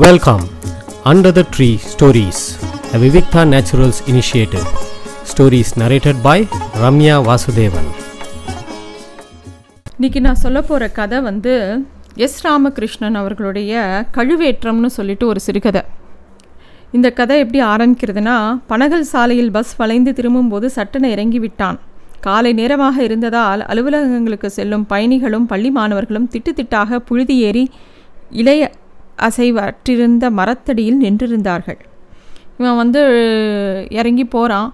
Welcome under the tree stories the Vivikta naturals initiative stories narrated by Ramya Vasudevan இன்னைக்கு நான் சொல்ல போகிற கதை வந்து எஸ் ராமகிருஷ்ணன் அவர்களுடைய கழுவேற்றம்னு சொல்லிட்டு ஒரு சிறுகதை. இந்த கதை எப்படி ஆரம்பிக்கிறதுனா பனகல் சாலையில் பஸ் வளைந்து திரும்பும்போது சட்டனை இறங்கி விட்டான் காலை நேரமாக இருந்ததால் அலுவலகங்களுக்கு செல்லும் பயணிகளும் பள்ளி மாணவர்களும் திட்டு திட்டாக புழுதி ஏறி இளைய அசைவற்றிருந்த மரத்தடியில் நின்றிருந்தார்கள். இவன் வந்து இறங்கி போகிறான்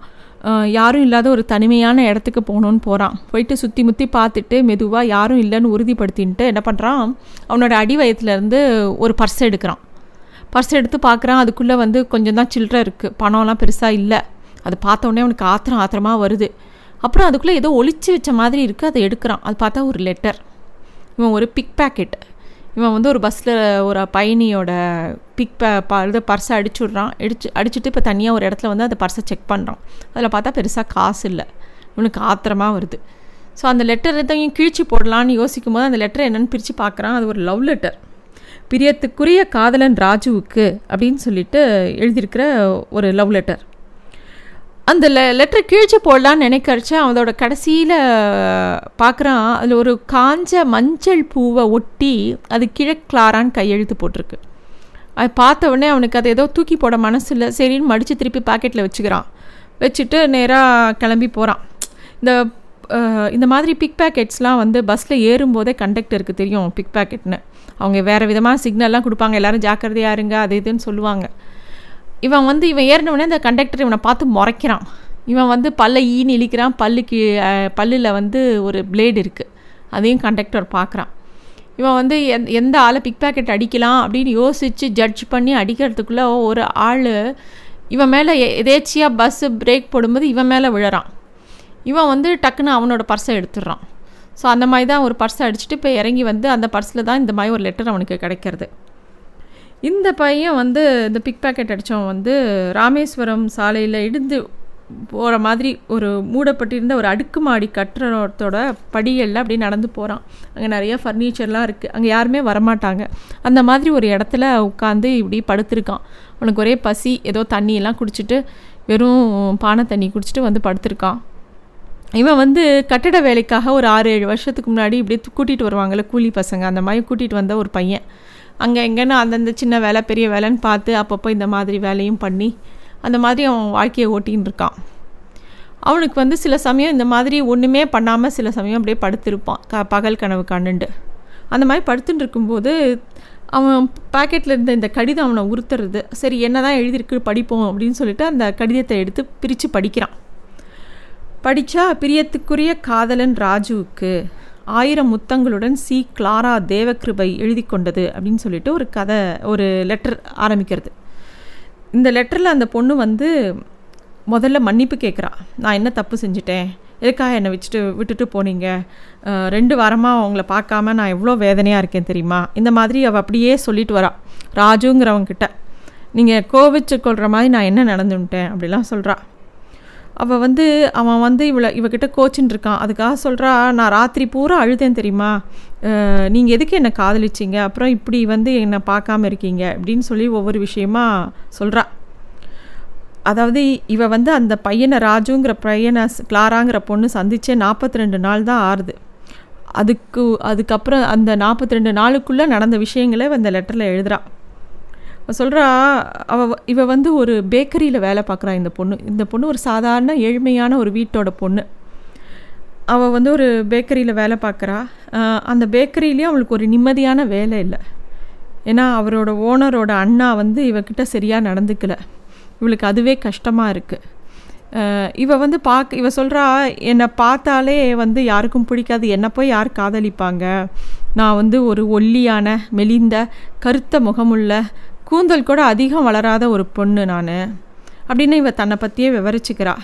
யாரும் இல்லாத ஒரு தனிமையான இடத்துக்கு போகணுன்னு போகிறான் போயிட்டு சுற்றி முற்றி பார்த்துட்டு மெதுவாக யாரும் இல்லைன்னு உறுதிப்படுத்தின்ட்டு என்ன பண்ணுறான் அவனோட அடி வயத்துலேருந்து ஒரு பர்ஸ் எடுக்கிறான். பர்ஸ் எடுத்து பார்க்குறான். அதுக்குள்ளே வந்து கொஞ்சம் தான் சில்லற இருக்குது பணம்லாம் பெருசாக இல்லை. அது பார்த்தோன்னே அவனுக்கு ஆத்திரம் ஆத்திரமாக வருது. அப்புறம் அதுக்குள்ளே ஏதோ ஒழிச்சு வச்ச மாதிரி இருக்குது அதை எடுக்கிறான். அது பார்த்தா ஒரு லெட்டர். இவன் ஒரு பிக் பேக்கெட் இவன் வந்து ஒரு பஸ்ஸில் ஒரு பயணியோட பிக் ப இது பர்ஸை அடிச்சு விட்றான் அடிச்சு அடிச்சுட்டு இப்போ தனியாக ஒரு இடத்துல வந்து அந்த பர்ஸை செக் பண்ணுறான் அதில் பார்த்தா பெருசாக காசு இல்லை. இவனுக்கு ஆத்திரமாக வருது. ஸோ அந்த லெட்டர் எதையும் கிழிச்சு போடலான்னு யோசிக்கும் போது அந்த லெட்டர் என்னென்னு பிரித்து பார்க்குறான். அது ஒரு லவ் லெட்டர் பிரியத்துக்குரிய காதலன் ராஜுவுக்கு அப்படின்னு சொல்லிட்டு எழுதியிருக்கிற ஒரு லவ் லெட்டர் அந்த லெ லெட்டர் கிழிச்சு போடலான்னு நினைக்கிறச்ச அவனோட கடைசியில் பார்க்குறான் அதில் ஒரு காஞ்ச மஞ்சள் பூவை ஒட்டி அது கிழக்லாரான்னு கையெழுத்து போட்டிருக்கு. அது பார்த்த உடனே அவனுக்கு அதை ஏதோ தூக்கி போட மனசு இல்லை சரின்னு மடித்து திருப்பி பாக்கெட்டில் வச்சுக்கிறான். வச்சுட்டு நேராக கிளம்பி போகிறான் இந்த இந்த மாதிரி பிக் பேக்கெட்ஸ்லாம் வந்து பஸ்ஸில் ஏறும்போதே கண்டக்டருக்கு தெரியும் பிக் பேக்கெட்னு அவங்க வேறு விதமாக சிக்னல்லாம் கொடுப்பாங்க எல்லோரும் ஜாக்கிரதையாக இருங்க அது இதுன்னு சொல்லுவாங்க. இவன் வந்து இவன் ஏறினவனே அந்த கண்டக்டர் இவனை பார்த்து முறைக்கிறான். இவன் வந்து பல்ல ஈன்னு இழிக்கிறான். பல்லுக்கு பல்லில் வந்து ஒரு பிளேடு இருக்குது அதையும் கண்டக்டர் பார்க்குறான். இவன் வந்து எந் எந்த ஆளை பிக் பேக்கெட் அடிக்கலாம் அப்படின்னு யோசித்து ஜட்ஜ் பண்ணி அடிக்கிறதுக்குள்ளே ஒரு ஆள் இவன் மேலே எதேச்சியாக பஸ்ஸு பிரேக் போடும்போது இவன் மேலே விழறான். இவன் வந்து டக்குன்னு அவனோட பர்ஸை எடுத்துடுறான். ஸோ அந்த மாதிரி தான் ஒரு பர்ஸை அடிச்சுட்டு இப்போ இறங்கி வந்து அந்த பர்ஸில் தான் இந்த மாதிரி ஒரு லெட்டர் அவனுக்கு கிடைக்கிறது. இந்த பையன் வந்து இந்த பிக் பேக்கெட் அடித்தவன் வந்து ராமேஸ்வரம் சாலையில் இடிந்து போகிற மாதிரி ஒரு மூடப்பட்டிருந்த ஒரு அடுக்குமாடி கட்டுறத்தோட படிகளில் அப்படியே நடந்து போகிறான் அங்கே நிறைய ஃபர்னிச்சர்லாம் இருக்குது அங்கே யாருமே வரமாட்டாங்க. அந்த மாதிரி ஒரு இடத்துல உட்காந்து இப்படி படுத்திருக்கான். அவனுக்கு ஒரே பசி ஏதோ தண்ணியெல்லாம் குடிச்சிட்டு வெறும் பானை தண்ணி குடிச்சிட்டு வந்து படுத்திருக்கான். இவன் வந்து கட்டட வேலைக்காக ஒரு ஆறு ஏழு வருஷத்துக்கு முன்னாடி இப்படி கூட்டிகிட்டு வருவாங்கள்ல கூலி பசங்க அந்த மாதிரி கூட்டிகிட்டு வந்த ஒரு பையன். அங்கே எங்கேன்னு அந்தந்த சின்ன வேலை பெரிய வேலைன்னு பார்த்து அப்பப்போ இந்த மாதிரி வேலையும் பண்ணி அந்த மாதிரி அவன் வாழ்க்கையை ஓட்டின்னு இருக்கான். அவனுக்கு வந்து சில சமயம் இந்த மாதிரி ஒன்றுமே பண்ணாமல் சில சமயம் அப்படியே படுத்திருப்பான் க பகல் கனவு கண்ணுண்டு அந்த மாதிரி படுத்துட்டு இருக்கும்போது அவன் பாக்கெட்டில் இருந்த இந்த கடிதம் அவனை உறுத்துறது. சரி என்ன தான் எழுதியிருக்கு படிப்போம் அப்படின்னு சொல்லிட்டு அந்த கடிதத்தை எடுத்து பிரித்து படிக்கிறான். படித்தா பிரியத்துக்குரிய காதலன் ராஜுவுக்கு ஆயிரம் முத்தங்களுடன் சி கிளாரா தேவகிருபை எழுதி கொண்டது அப்படின்னு சொல்லிட்டு ஒரு கதை ஒரு லெட்டர் ஆரம்பிக்கிறது. இந்த லெட்டரில் அந்த பொண்ணு வந்து முதல்ல மன்னிப்பு கேட்குறா நான் என்ன தப்பு செஞ்சுட்டேன்? எதுக்காக என்னை வச்சுட்டு விட்டுட்டு போனீங்க? ரெண்டு வாரமாக அவங்கள பார்க்காம நான் எவ்வளோ வேதனையாக இருக்கேன் தெரியுமா? இந்த மாதிரி அவள் அப்படியே சொல்லிட்டு வரா. ராஜுங்கிறவங்கிட்ட நீங்கள் கோவிச்சு கொள்கிற மாதிரி நான் என்ன நடந்துட்டேன்? அப்படிலாம் சொல்கிறா அவள் வந்து அவன் வந்து இவளை இவகிட்ட கோச்சின்னு இருக்கான். அதுக்காக சொல்கிறா நான் ராத்திரி பூரா அழுதேன் தெரியுமா? நீங்கள் எதுக்கு என்னை காதலிச்சிங்க? அப்புறம் இப்படி வந்து என்னை பார்க்காம இருக்கீங்க? அப்படின்னு சொல்லி ஒவ்வொரு விஷயமா சொல்கிறா அதாவது இவ வந்து அந்த பையனை ராஜுங்கிற பையனை கிளாராங்கிற பொண்ணு சந்திச்சே நாற்பத்தி ரெண்டு நாள் தான் ஆறுது. அதுக்கு அதுக்கப்புறம் அந்த நாற்பத்தி ரெண்டு நாளுக்குள்ளே நடந்த விஷயங்களை அந்த லெட்டரில் எழுதுகிறான் சொல்கிறா அவ இவ வந்து ஒரு பேக்கரியில் வேலை பார்க்குறா இந்த பொண்ணு. இந்த பொண்ணு ஒரு சாதாரண ஏழ்மையான ஒரு வீட்டோட பொண்ணு. அவள் வந்து ஒரு பேக்கரியில் வேலை பார்க்குறா அந்த பேக்கரியிலேயே அவளுக்கு ஒரு நிம்மதியான வேலை இல்லை. ஏன்னா அவரோட ஓனரோட அண்ணா வந்து இவக்கிட்ட சரியாக நடந்துக்கலை. இவளுக்கு அதுவே கஷ்டமாக இருக்குது இவ வந்து பார்க்க இவ சொல்கிறா என்னை பார்த்தாலே வந்து யாருக்கும் பிடிக்காது. என்னை போய் யார் காதலிப்பாங்க? நான் வந்து ஒரு ஒல்லியான மெலிந்த கருத்த முகமுள்ள கூந்தல் கூட அதிகம் வளராத ஒரு பொண்ணு நான். அப்படின்னு இவ தன்னை பற்றியே விவரிச்சுக்கிறா.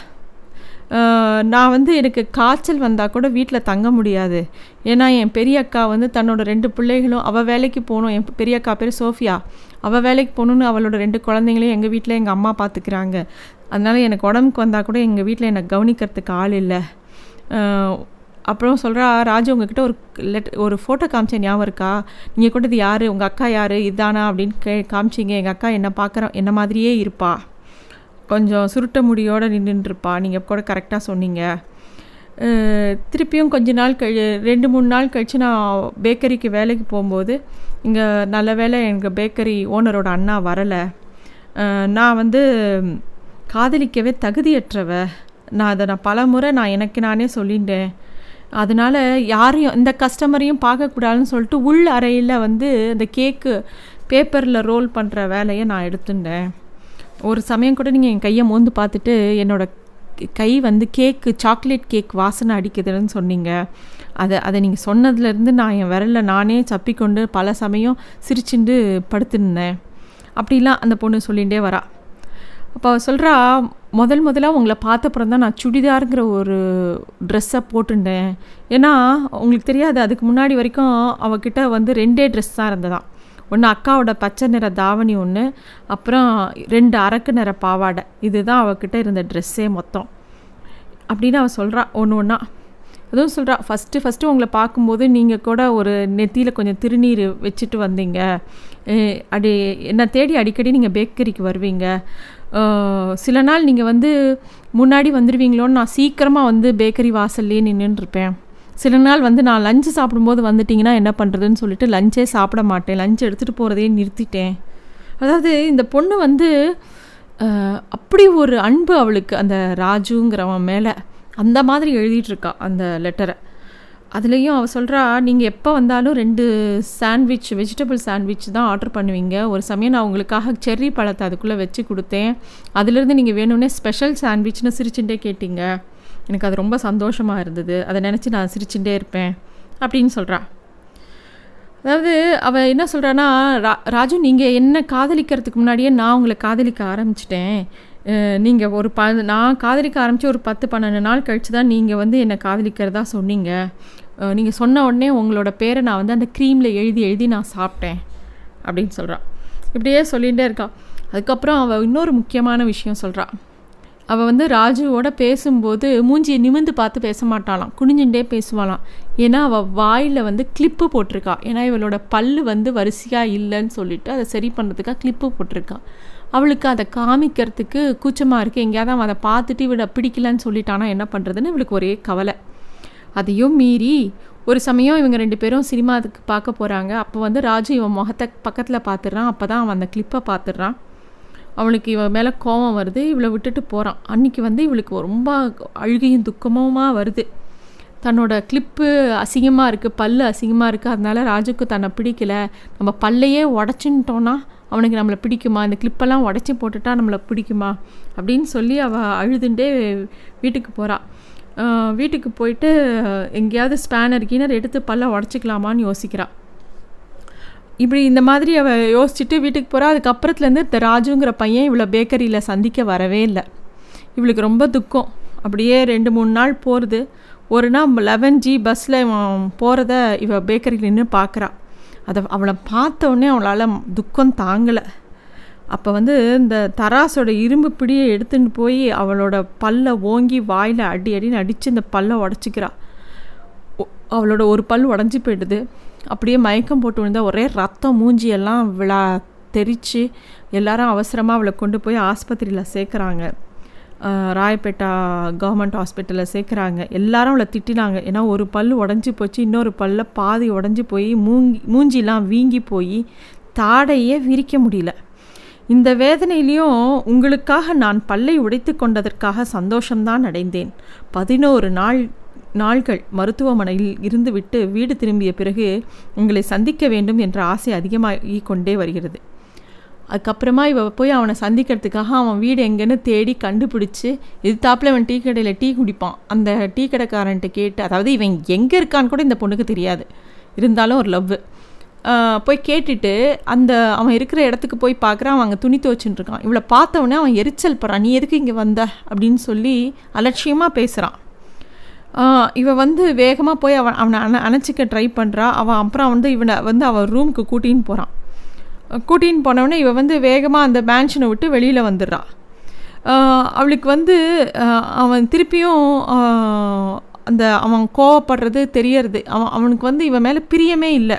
நான் வந்து எனக்கு காய்ச்சல் வந்தால் கூட வீட்டில் தங்க முடியாது. ஏன்னா என் பெரிய அக்கா வந்து தன்னோட ரெண்டு பிள்ளைகளும் அவள் வேலைக்கு போகணும். என் பெரிய அக்கா பேர் சோஃபியா. அவள் வேலைக்கு போகணுன்னு அவளோட ரெண்டு குழந்தைங்களையும் எங்கள் வீட்டில் எங்கள் அம்மா பார்த்துக்கிறாங்க அதனால் எனக்கு உடம்புக்கு வந்தால் கூட எங்கள் வீட்டில் என்னை கவனிக்கிறதுக்கு ஆள் இல்லை. அப்புறம் சொல்கிறா ராஜு உங்ககிட்ட ஒரு லெட் ஒரு ஃபோட்டோ காமிச்சேன் ஞாபகம் இருக்கா? நீங்கள் கொண்டது யார்? உங்கள் அக்கா யார்? இதானா? அப்படின்னு கே காமிச்சிங்க. எங்கள் அக்கா என்ன பார்க்குற என்ன மாதிரியே இருப்பா. கொஞ்சம் சுருட்ட முடியோடு நின்றுருப்பா நீங்கள் கூட கரெக்டாக சொன்னீங்க. திருப்பியும் கொஞ்ச நாள் கழி ரெண்டு மூணு நாள் கழித்து நான் பேக்கரிக்கு வேலைக்கு போகும்போது இங்கே நல்ல வேளை எங்கள் பேக்கரி ஓனரோட அண்ணா வரலை. நான் வந்து காதலிக்கவே தகுதியற்றவ. நான் அதை நான் பல முறை நான் எனக்கு நானே சொல்லிட்டேன். அதனால் யாரையும் இந்த கஸ்டமரையும் பார்க்கக்கூடாதுன்னு சொல்லிட்டு உள் அறையில் வந்து அந்த கேக்கு பேப்பரில் ரோல் பண்ணுற வேலையை நான் எடுத்துட்டேன். ஒரு சமயம் கூட நீங்கள் என் கையை மோந்து பார்த்துட்டு என்னோட கை வந்து கேக்கு சாக்லேட் கேக் வாசனை அடிக்குதுன்னு சொன்னீங்க. அதை அதை நீங்கள் சொன்னதுலேருந்து நான் என் விரலில் நானே சப்பிக்கொண்டு பல சமயம் சிரிச்சுண்டு படுத்துருந்தேன். அப்படிலாம் அந்த பொண்ணு சொல்லிகிட்டே வரா. அப்போ அவள் சொல்கிறா முதல் முதலாக உங்களை பார்த்தப்புறம் தான் நான் சுடிதாருங்கிற ஒரு ட்ரெஸ்ஸை போட்டுட்டேன் ஏன்னா உங்களுக்கு தெரியாது அதுக்கு முன்னாடி வரைக்கும் அவகிட்ட வந்து ரெண்டே ட்ரெஸ் தான் இருந்ததாம் ஒன்று அக்காவோட பச்சை நிற தாவணி ஒன்று அப்புறம் ரெண்டு அரக்கு நிற பாவாடை. இதுதான் அவகிட்ட இருந்த ட்ரெஸ்ஸே மொத்தம். அப்படின்னு அவள் சொல்கிறா ஒன்று ஒன்றா அதுவும் சொல்கிறா ஃபஸ்ட்டு ஃபஸ்ட்டு உங்களை பார்க்கும்போது நீங்கள் கூட ஒரு நெத்தியில் கொஞ்சம் திருநீர் வச்சுட்டு வந்தீங்க. அடி என்னை தேடி அடிக்கடி நீங்கள் பேக்கரிக்கு வருவீங்க. சில நாள் நீங்கள் வந்து முன்னாடி வந்துடுவீங்களோன்னு நான் சீக்கிரமாக வந்து பேக்கரி வாசல்லே நின்றுருப்பேன் சில நாள் வந்து நான் லஞ்சு சாப்பிடும்போது வந்துட்டிங்கன்னா என்ன பண்ணுறதுன்னு சொல்லிட்டு லஞ்சே சாப்பிட மாட்டேன். லஞ்ச் எடுத்துகிட்டு போகிறதே நிறுத்திட்டேன். அதாவது இந்த பொண்ணு வந்து அப்படி ஒரு அன்பு அவளுக்கு அந்த ராஜுங்கிறவன் மேலே அந்த மாதிரி எழுதிட்டுருக்கா அந்த லெட்டரை அதுலேயும் அவள் சொல்கிறா நீங்கள் எப்போ வந்தாலும் ரெண்டு சாண்ட்விச் வெஜிடபிள் சாண்ட்விச் தான் ஆர்டர் பண்ணுவீங்க. ஒரு சமயம் நான் உங்களுக்காக செர்ரி பழத்தை அதுக்குள்ளே வச்சு கொடுத்தேன். அதுலேருந்து நீங்கள் வேணும்னே ஸ்பெஷல் சாண்ட்விச்னு சிரிச்சுட்டே கேட்டீங்க. எனக்கு அது ரொம்ப சந்தோஷமாக இருந்தது. அதை நினச்சி நான் சிரிச்சுட்டே இருப்பேன். அப்படின்னு சொல்கிறா அதாவது அவள் என்ன சொல்கிறான்னா ரா ராஜு நீங்கள் என்ன காதலிக்கிறதுக்கு முன்னாடியே நான் உங்களை காதலிக்க ஆரம்பிச்சிட்டேன். நீங்கள் ஒரு ப நான் காதலிக்க ஆரம்பித்து ஒரு பத்து பன்னெண்டு நாள் கழித்து தான் நீங்கள் வந்து என்னை காதலிக்கிறதா சொன்னீங்க. நீங்கள் சொன்ன உடனே உங்களோட பேரை நான் வந்து அந்த க்ரீமில் எழுதி எழுதி நான் சாப்பிட்டேன் அப்படின்னு சொல்கிறான் இப்படியே சொல்லிகிட்டே இருக்கான் அதுக்கப்புறம் அவள் இன்னொரு முக்கியமான விஷயம் சொல்கிறான் அவள் வந்து ராஜுவோட பேசும்போது மூஞ்சியை நிமிந்து பார்த்து பேச மாட்டாளாம். குனிஞ்சுட்டே பேசுவாளாம். ஏன்னா அவள் வாயில் வந்து கிளிப்பு போட்டிருக்கா. ஏன்னா இவளோட பல்லு வந்து வரிசையாக இல்லைன்னு சொல்லிட்டு அதை சரி பண்ணுறதுக்காக கிளிப்பு போட்டிருக்கா. அவளுக்கு அதை காமிக்கிறதுக்கு கூச்சமாக இருக்குது எங்கேயாவது அவன் அதை பார்த்துட்டு இவளை பிடிக்கலன்னு சொல்லிட்டானா என்ன பண்ணுறதுன்னு இவளுக்கு ஒரே கவலை. அதையும் மீறி ஒரு சமயம் இவங்க ரெண்டு பேரும் சினிமாவுக்கு பார்க்க போகிறாங்க அப்போ வந்து ராஜு இவன் முகத்தை பக்கத்தில் பார்த்துடுறான். அப்போ தான் அவன் அந்த கிளிப்பை பார்த்துடுறான். அவனுக்கு இவன் மேலே கோபம் வருது. இவளை விட்டுட்டு போகிறான் அன்றைக்கி வந்து இவளுக்கு ரொம்ப அழுகையும் துக்கமுமா வருது. தன்னோட கிளிப்பு அசிங்கமாக இருக்குது பல்லு அசிங்கமாக இருக்குது அதனால ராஜுக்கு தன்னை பிடிக்கல. நம்ம பல்லையே உடச்சின்ட்டோன்னா அவனுக்கு நம்மளை பிடிக்குமா? இந்த கிளிப்பெல்லாம் உடச்சி போட்டுட்டா நம்மளை பிடிக்குமா? அப்படின்னு சொல்லி அவள் அழுதுண்டே வீட்டுக்கு போகிறாள் வீட்டுக்கு போயிட்டு எங்கேயாவது ஸ்பேனர் கீனர் எடுத்து பல்ல உடச்சிக்கலாமான்னு யோசிக்கிறாள் இப்படி இந்த மாதிரி அவள் யோசிச்சுட்டு வீட்டுக்கு போகிறா அதுக்கப்புறத்துலேருந்து இந்த ராஜுங்கிற பையன் இவளை பேக்கரியில் சந்திக்க வரவே இல்லை. இவளுக்கு ரொம்ப துக்கம். அப்படியே ரெண்டு மூணு நாள் போகிறது ஒரு நாள் லெவன் ஜி பஸ்ஸில் இவன் போகிறத இவள் பேக்கரியில் நின்று பார்க்குறா அதை அவளை பார்த்தோன்னே அவளால் துக்கம் தாங்கலை. அப்போ வந்து இந்த தராசோட இரும்பு பிடியை எடுத்துன்னு போய் அவளோட பல்லை ஓங்கி வாயில் அடி அடின்னு அடித்து இந்த பல்லை உடச்சிக்கிறா. அவளோட ஒரு பல் உடஞ்சி போயிடுது. அப்படியே மயக்கம் போட்டு விழுந்தா ஒரே ரத்தம் மூஞ்சியெல்லாம் விழா தெரித்து எல்லாரும் அவசரமாக அவளை கொண்டு போய் ஆஸ்பத்திரியில் சேர்க்குறாங்க. ராயப்பேட்டா கவர்மெண்ட் ஹாஸ்பிட்டலில் சேர்க்குறாங்க. எல்லாரும் அவளை திட்டினாங்க. ஏன்னா ஒரு பல் உடஞ்சி போச்சு இன்னொரு பல்ல பாதி உடஞ்சி போய் மூங்கி மூஞ்சிலாம் வீங்கி போய் தாடையே விரிக்க முடியல. இந்த வேதனையிலையும் உங்களுக்காக நான் பல்லை உடைத்து கொண்டதற்காக சந்தோஷம்தான் அடைந்தேன். பதினோரு நாள் நாள்கள் மருத்துவமனையில் இருந்துவிட்டு வீடு திரும்பிய பிறகு உங்களை சந்திக்க வேண்டும் என்ற ஆசை அதிகமாகி கொண்டே வருகிறது. அதுக்கப்புறமா இவ போய் அவனை சந்திக்கிறதுக்காக அவன் வீடு எங்கேன்னு தேடி கண்டுபிடிச்சி எதிர்த்தாப்புல அவன் டீ கடையில் டீ குடிப்பான். அந்த டீ கடைக்காரன்ட்டு கேட்டு அதாவது இவன் எங்கே இருக்கான்னு கூட இந்த பொண்ணுக்கு தெரியாது. இருந்தாலும் ஒரு லவ் போய் கேட்டுட்டு அந்த அவன் இருக்கிற இடத்துக்கு போய் பார்க்குறான். அவன் அங்கே துணி துவச்சுட்டு இருக்கான். இவளை பார்த்தவொடனே அவன் எரிச்சல் படுறான். நீ எதுக்கு இங்கே வந்த? அப்படின்னு சொல்லி அலட்சியமாக பேசுகிறான் இவன் வந்து வேகமாக போய் அவன் அவனை அண அணைச்சிக்க ட்ரை பண்ணுறா அவன் அப்புறம் வந்து இவனை வந்து அவன் ரூமுக்கு கூட்டின்னு போகிறான் கூட்டின்னு போனவொடனே இவன் வந்து வேகமாக அந்த மேன்ஷனை விட்டு வெளியில் வந்துடுறா. அவளுக்கு வந்து அவன் திருப்பியும் அந்த அவன் கோவப்படுறது தெரியறது அவன் அவனுக்கு வந்து இவன் மேலே பிரியமே இல்லை.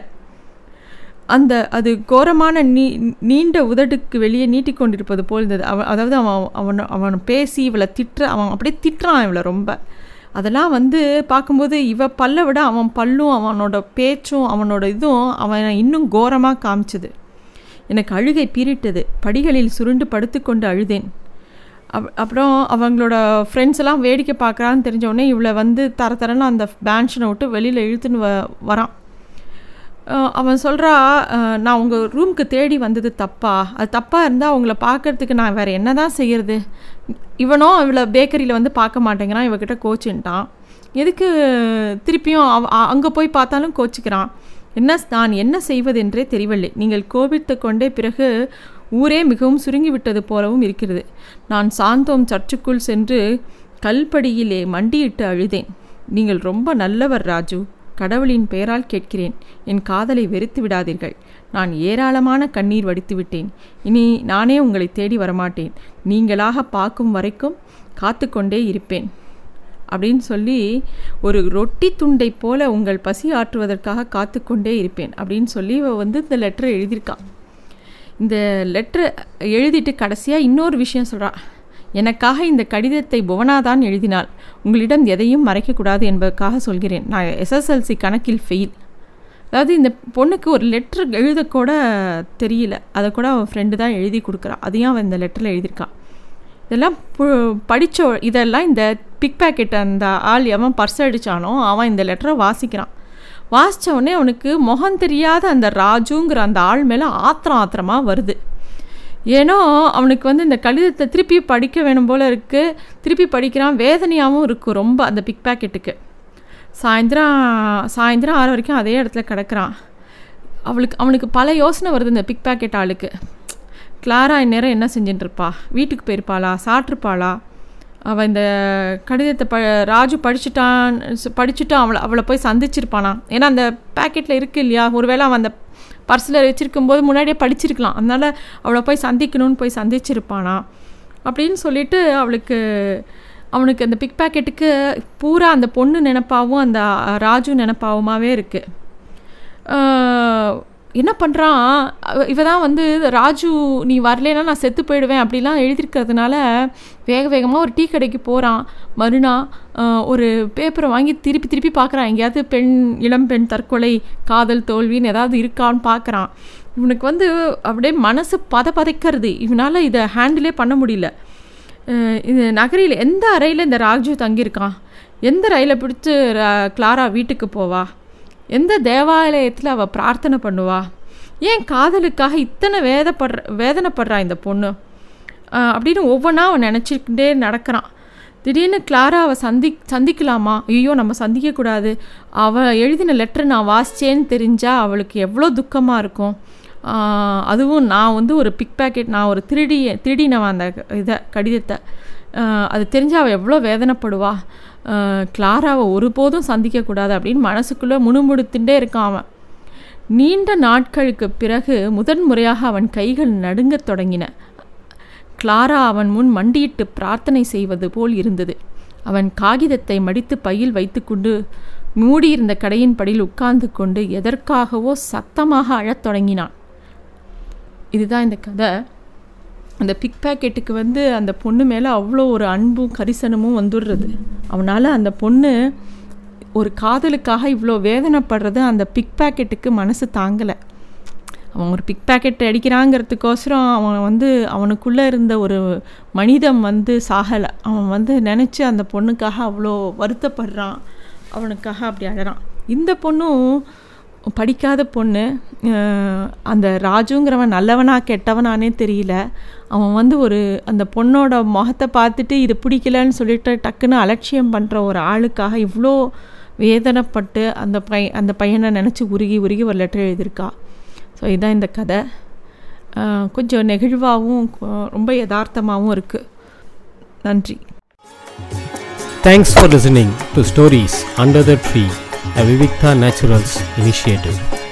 அந்த அது கோரமான நீ நீண்ட உதடுக்கு வெளியே நீட்டிக்கொண்டிருப்பது போல் இருந்தது. அவன் அதாவது அவன் அவன் அவன் பேசி இவளை திட்டுற அவன் அப்படியே திட்டுறான் இவளை ரொம்ப. அதெல்லாம் வந்து பார்க்கும்போது இவ பல்லை விட அவன் பல்லும் அவனோட பேச்சும் அவனோட இதுவும் அவனை இன்னும் கோரமாக காமிச்சது. எனக்கு அழுகை பீரிட்டது படிகளில் சுருண்டு படுத்துக்கொண்டு அழுதேன். அப் அப்புறம் அவங்களோட ஃப்ரெண்ட்ஸ் எல்லாம் வேடிக்கை பார்க்குறான்னு தெரிஞ்ச உடனே இவளை வந்து தர தரன்னு அந்த பேன்ஷனை விட்டு வெளியில் இழுத்துன்னு வ வரான். அவன் சொல்கிறா நான் உங்கள் ரூமுக்கு தேடி வந்தது தப்பா? அது தப்பாக இருந்தால் அவங்கள பார்க்கறதுக்கு நான் வேறு என்ன தான் செய்கிறது இவனும் இவளை பேக்கரியில் வந்து பார்க்க மாட்டேங்கிறான் இவகிட்ட கோச்சுன்ட்டான். எதுக்கு திருப்பியும் அவ அங்கே போய் பார்த்தாலும் கோச்சிக்கிறான். என்ன நான் என்ன செய்வதென்றே தெரியவில்லை. நீங்கள் கோபித்து கொண்டே பிறகு ஊரே மிகவும் சுருங்கி விட்டது போலவும் இருக்கிறது. நான் சாந்தோம் சர்ச்சுக்குள் சென்று கல்படியிலே மண்டியிட்டு அழுதேன். நீங்கள் ரொம்ப நல்லவர் ராஜு. கடவுளின் பெயரால் கேட்கிறேன். என் காதலை வெறுத்து விடாதீர்கள். நான் ஏராளமான கண்ணீர் வடித்து விட்டேன். இனி நானே உங்களை தேடி வரமாட்டேன். நீங்களாக பார்க்கும் வரைக்கும் காத்து கொண்டே இருப்பேன். அப்படின்னு சொல்லி ஒரு ரொட்டி துண்டை போல உங்கள் பசி ஆற்றுவதற்காக காத்து கொண்டே இருப்பேன். அப்படின்னு சொல்லி இவ வந்து இந்த லெட்டரை எழுதியிருக்கான் இந்த லெட்டரை எழுதிட்டு கடைசியாக இன்னொரு விஷயம் சொல்கிறா எனக்காக இந்த கடிதத்தை புவனாதான் எழுதினாள். உங்களிடம் எதையும் மறைக்கக்கூடாது என்பதற்காக சொல்கிறேன். நான் எஸ்எஸ்எல்சி கணக்கில் ஃபெயில் அதாவது இந்த பொண்ணுக்கு ஒரு லெட்ரு எழுதக்கூட தெரியல. அதை கூட அவன் ஃப்ரெண்டு தான் எழுதி கொடுக்குறான் அதையும் அவன் இந்த லெட்டரில் எழுதியிருக்கான். இதெல்லாம் படித்த இதெல்லாம் இந்த பிக் பேக்கெட் அந்த ஆள் எவன் பர்ஸ் அடித்தானோ அவன் இந்த லெட்டரை வாசிக்கிறான். வாசித்த உடனே அவனுக்கு முகம் தெரியாத அந்த ராஜுங்கிற அந்த ஆள் மேலே ஆத்திரம் ஆத்திரமாக வருது. ஏன்னோ அவனுக்கு வந்து இந்த கடிதத்தை திருப்பி படிக்க வேணும் போல் இருக்குது திருப்பி படிக்கிறான் வேதனையாகவும் இருக்கும் ரொம்ப அந்த பிக் பேக்கெட்டுக்கு சாயந்தரம் சாயந்தரம் ஆறு வரைக்கும் அதே இடத்துல கிடக்கிறான். அவளுக்கு அவனுக்கு பல யோசனை வருது இந்த பிக் பேக்கெட் ஆளுக்கு. கிளாரா இந்நேரம் என்ன செஞ்சுட்டு இருப்பா வீட்டுக்கு போயிருப்பாளா? சாப்பிட்ருப்பாளா அவள் இந்த கடிதத்தை ப ராஜு படிச்சுட்டான் படிச்சுட்டு அவளை அவளை போய் சந்திச்சிருப்பானா? ஏன்னா அந்த பேக்கெட்டில் இருக்குது இல்லையா? ஒருவேளை அவன் அந்த பர்ஸில் வச்சுருக்கும் போது முன்னாடியே படிச்சிருக்கலாம். அதனால் அவளை போய் சந்திக்கணும்னு போய் சந்திச்சிருப்பானா? அப்படின்னு சொல்லிட்டு அவளுக்கு அவனுக்கு அந்த பிக் பேக்கெட்டுக்கு பூரா அந்த பொண்ணு நினப்பாவும் அந்த ராஜு நினப்பாவுமாவே இருக்குது என்ன பண்ணுறான் இவ தான் வந்து ராஜு நீ வரலனா நான் செத்து போயிடுவேன் அப்படிலாம் எழுதியிருக்கிறதுனால வேக வேகமாக ஒரு டீ கடைக்கு போகிறான் மறுநாள் ஒரு பேப்பரை வாங்கி திருப்பி திருப்பி பார்க்குறான் எங்கேயாவது பெண் இளம் பெண் தற்கொலை காதல் தோல்வின்னு ஏதாவது இருக்கான்னு பார்க்குறான் இவனுக்கு வந்து அப்படியே மனசு பத பதைக்கிறது. இவனால் இதை ஹேண்டிலே பண்ண முடியல. இது நகரில் எந்த அறையில் இந்த ராஜு தங்கியிருக்கான்? எந்த ரயிலை பிடிச்சி கிளாரா வீட்டுக்கு போவா? எந்த தேவாலயத்தில் அவள் பிரார்த்தனை பண்ணுவா? ஏன் காதலுக்காக இத்தனை வேதப்படுற வேதனைப்படுறா இந்த பொண்ணு? அப்படின்னு ஒவ்வொன்றா அவன் நினச்சிக்கிட்டே நடக்கிறான். திடீர்னு கிளாரா அவள் சந்தி சந்திக்கலாமா? ஐயோ நம்ம சந்திக்கக்கூடாது அவள் எழுதின லெட்டர் நான் வாசித்தேன்னு தெரிஞ்சால் அவளுக்கு எவ்வளோ துக்கமாக இருக்கும். அதுவும் நான் வந்து ஒரு பிக் பேக்கெட் நான் ஒரு திருடி திருடினவன் அந்த இதை கடிதத்தை. அது தெரிஞ்சு அவள் எவ்வளோ வேதனைப்படுவா? கிளாராவை ஒருபோதும் சந்திக்கக்கூடாது அப்படின்னு மனசுக்குள்ளே முணுமுணுத்துட்டே இருக்கான் அவன். நீண்ட நாட்களுக்கு பிறகு முதன் முறையாக அவன் கைகள் நடுங்கத் தொடங்கின. கிளாரா அவன் முன் மண்டியிட்டு பிரார்த்தனை செய்வது போல் இருந்தது. அவன் காகிதத்தை மடித்து பையில் வைத்துக்கொண்டு மூடியிருந்த கடையின் படியில் உட்கார்ந்து கொண்டு எதற்காகவோ சத்தமாக அழத் தொடங்கினான். இதுதான் இந்த கதை. அந்த பிக் பேக்கெட்டுக்கு வந்து அந்த பொண்ணு மேலே அவ்வளோ ஒரு அன்பும் கரிசனமும் வந்துடுறது. அவனால் அந்த பொண்ணு ஒரு காதலுக்காக இவ்வளோ வேதனைப்படுறது அந்த பிக் பேக்கெட்டுக்கு மனசு தாங்கலை. அவன் ஒரு பிக் பேக்கெட் அடிக்கிறாங்கிறதுக்கோசரம் அவன் வந்து அவனுக்குள்ளே இருந்த ஒரு மனிதம் வந்து சாகலை. அவன் வந்து நினச்சி அந்த பொண்ணுக்காக அவ்வளோ வருத்தப்படுறான். அவனுக்காக அப்படி அழறான். இந்த பொண்ணும் படிக்காத பொண்ணு அந்த ராஜுங்கிறவன் நல்லவனா கெட்டவனானே தெரியல. அவன் வந்து ஒரு அந்த பொண்ணோட முகத்தை பார்த்துட்டு இது பிடிக்கலன்னு சொல்லிட்டு டக்குன்னு அலட்சியம் பண்ணுற ஒரு ஆளுக்காக இவ்வளோ வேதனைப்பட்டு அந்த பை அந்த பையனை நினச்சி உருகி உருகி ஒரு லெட்டர் எழுதியிருக்கா. ஸோ இதுதான் இந்த கதை. கொஞ்சம் நெகிழ்வாகவும் ரொம்ப யதார்த்தமாகவும் இருக்குது நன்றி. Thanks for listening to stories under the tree a Naturals initiative.